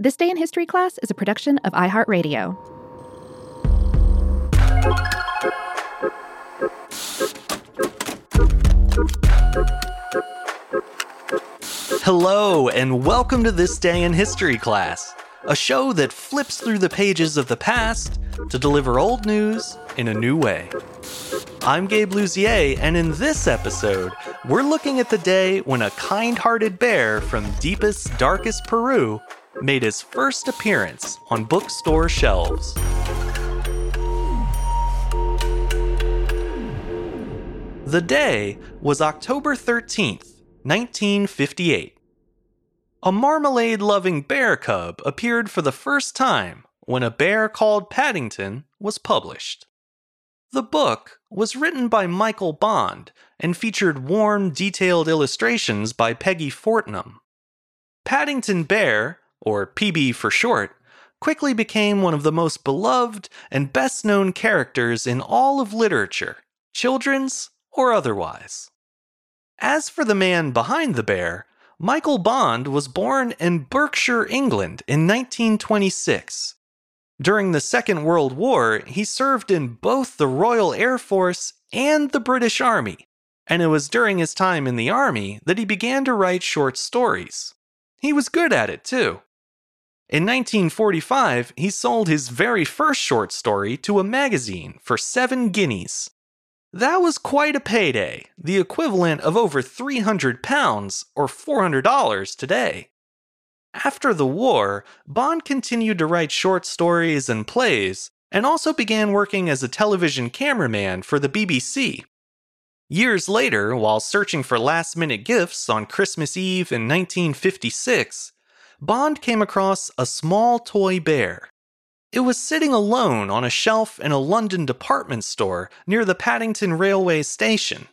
This Day in History class is a production of iHeartRadio. Hello, and welcome to This Day in History class, a show that flips through the pages of the past to deliver old news in a new way. I'm Gabe Luzier, and in this episode, we're looking at the day when a kind hearted bear from deepest, darkest Peru made his first appearance on bookstore shelves. The day was October 13th, 1958. A marmalade loving bear cub appeared for the first time when A Bear Called Paddington was published. The book was written by Michael Bond and featured warm, detailed illustrations by Peggy Fortnum. Paddington Bear, or PB for short, quickly became one of the most beloved and best known characters in all of literature, children's or otherwise. As for the man behind the bear, Michael Bond was born in Berkshire, England in 1926. During the Second World War, he served in both the Royal Air Force and the British Army, and it was during his time in the Army that he began to write short stories. He was good at it, too. In 1945, he sold his very first short story to a magazine for seven guineas. That was quite a payday, the equivalent of over 300 pounds or $400 today. After the war, Bond continued to write short stories and plays, and also began working as a television cameraman for the BBC. Years later, while searching for last minute gifts on Christmas Eve in 1956, Bond came across a small toy bear. It was sitting alone on a shelf in a London department store near the Paddington Railway Station.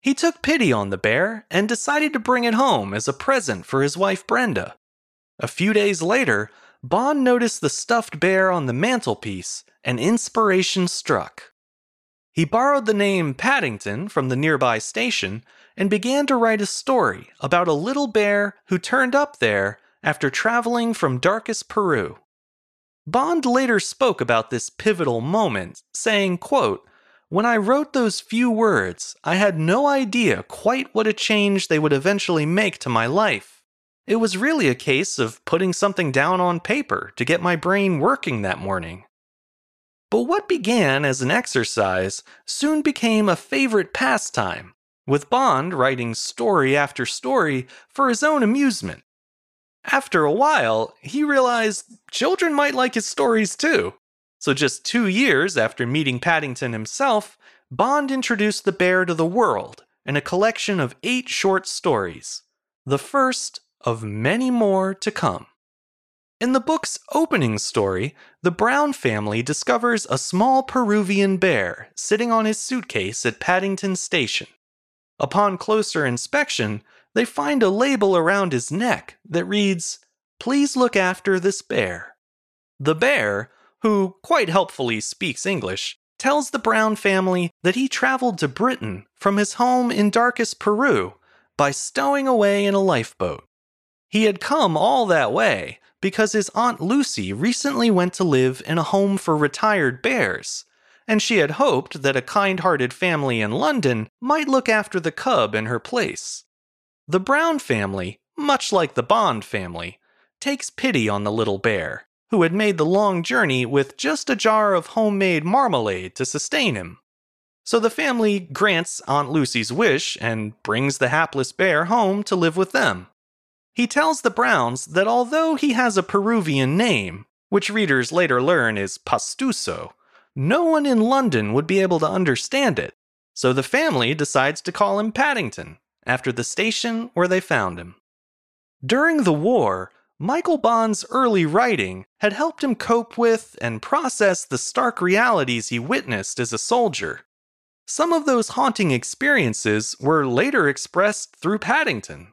He took pity on the bear and decided to bring it home as a present for his wife Brenda. A few days later, Bond noticed the stuffed bear on the mantelpiece and inspiration struck. He borrowed the name Paddington from the nearby station and began to write a story about a little bear who turned up there after traveling from darkest Peru. Bond later spoke about this pivotal moment, saying, quote, When I wrote those few words, I had no idea quite what a change they would eventually make to my life. It was really a case of putting something down on paper to get my brain working that morning. But what began as an exercise soon became a favorite pastime, with Bond writing story after story for his own amusement. After a while, he realized children might like his stories too. So, just two years after meeting Paddington himself, Bond introduced the bear to the world in a collection of eight short stories, the first of many more to come. In the book's opening story, the Brown family discovers a small Peruvian bear sitting on his suitcase at Paddington Station. Upon closer inspection, they find a label around his neck that reads, Please look after this bear. The bear, who quite helpfully speaks English, tells the Brown family that he traveled to Britain from his home in darkest Peru by stowing away in a lifeboat. He had come all that way because his Aunt Lucy recently went to live in a home for retired bears, and she had hoped that a kind hearted family in London might look after the cub in her place. The Brown family, much like the Bond family, takes pity on the little bear, who had made the long journey with just a jar of homemade marmalade to sustain him. So the family grants Aunt Lucy's wish and brings the hapless bear home to live with them. He tells the Browns that although he has a Peruvian name, which readers later learn is Pastuso, no one in London would be able to understand it, so the family decides to call him Paddington, after the station where they found him. During the war, Michael Bond's early writing had helped him cope with and process the stark realities he witnessed as a soldier. Some of those haunting experiences were later expressed through Paddington.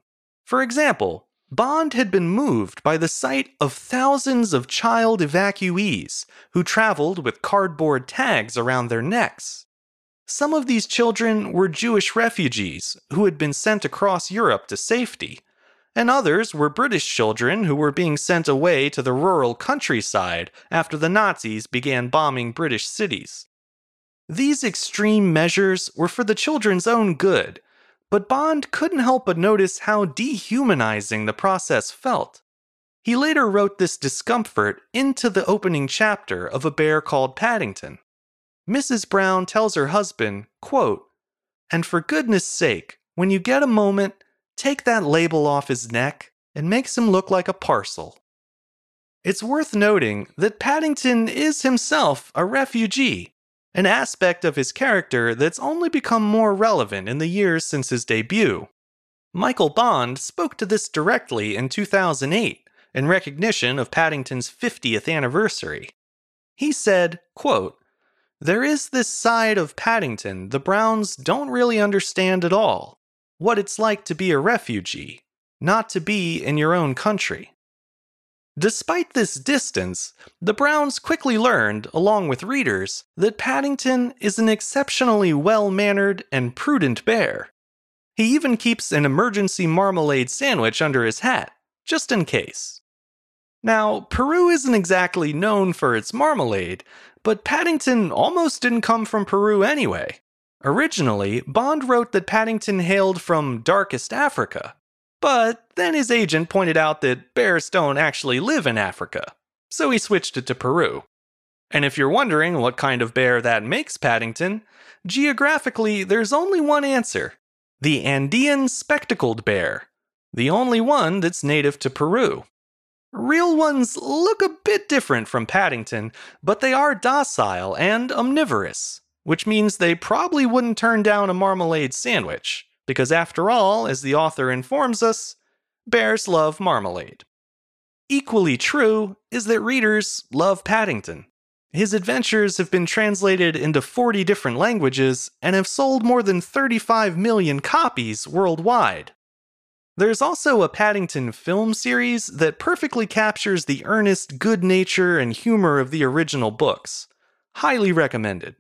For example, Bond had been moved by the sight of thousands of child evacuees who traveled with cardboard tags around their necks. Some of these children were Jewish refugees who had been sent across Europe to safety, and others were British children who were being sent away to the rural countryside after the Nazis began bombing British cities. These extreme measures were for the children's own good, but Bond couldn't help but notice how dehumanizing the process felt. He later wrote this discomfort into the opening chapter of A Bear Called Paddington. Mrs. Brown tells her husband, quote, And for goodness sake, when you get a moment, take that label off his neck and makes him look like a parcel. It's worth noting that Paddington is himself a refugee, an aspect of his character that's only become more relevant in the years since his debut. Michael Bond spoke to this directly in 2008 in recognition of Paddington's 50th anniversary. He said, quote, There is this side of Paddington the Browns don't really understand at all what it's like to be a refugee, not to be in your own country. Despite this distance, the Browns quickly learned, along with readers, that Paddington is an exceptionally well mannered and prudent bear. He even keeps an emergency marmalade sandwich under his hat, just in case. Now, Peru isn't exactly known for its marmalade, but Paddington almost didn't come from Peru anyway. Originally, Bond wrote that Paddington hailed from darkest Africa, but then his agent pointed out that bears don't actually live in Africa, so he switched it to Peru. And if you're wondering what kind of bear that makes Paddington, geographically there's only one answer the Andean spectacled bear, the only one that's native to Peru. Real ones look a bit different from Paddington, but they are docile and omnivorous which means they probably wouldn't turn down a marmalade sandwich, because after all, as the author informs us, bears love marmalade. Equally true is that readers love Paddington. His adventures have been translated into 40 different languages and have sold more than 35 million copies worldwide. There's also a Paddington film series that perfectly captures the earnest good nature and humor of the original books. Highly recommended.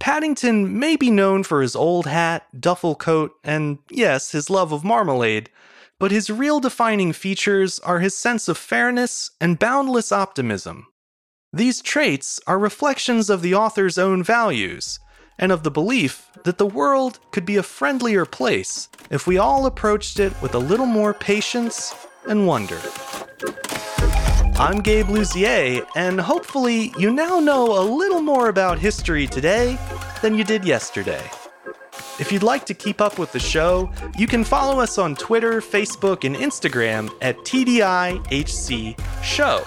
Paddington may be known for his old hat, duffel coat, and yes, his love of marmalade, but his real defining features are his sense of fairness and boundless optimism. These traits are reflections of the author's own values and of the belief that the world could be a friendlier place if we all approached it with a little more patience and wonder. I'm Gabe Luzier, and hopefully, you now know a little more about history today than you did yesterday. If you'd like to keep up with the show, you can follow us on Twitter, Facebook, and Instagram at TDIHC Show.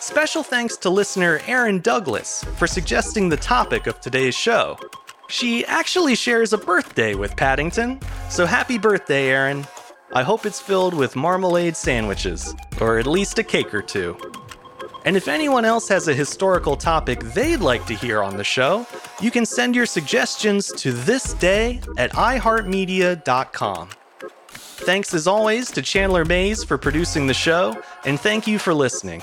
Special thanks to listener Aaron Douglas for suggesting the topic of today's show. She actually shares a birthday with Paddington, so happy birthday, Aaron. I hope it's filled with marmalade sandwiches, or at least a cake or two. And if anyone else has a historical topic they'd like to hear on the show, you can send your suggestions to this day at iHeartMedia.com. Thanks as always to Chandler Mays for producing the show, and thank you for listening.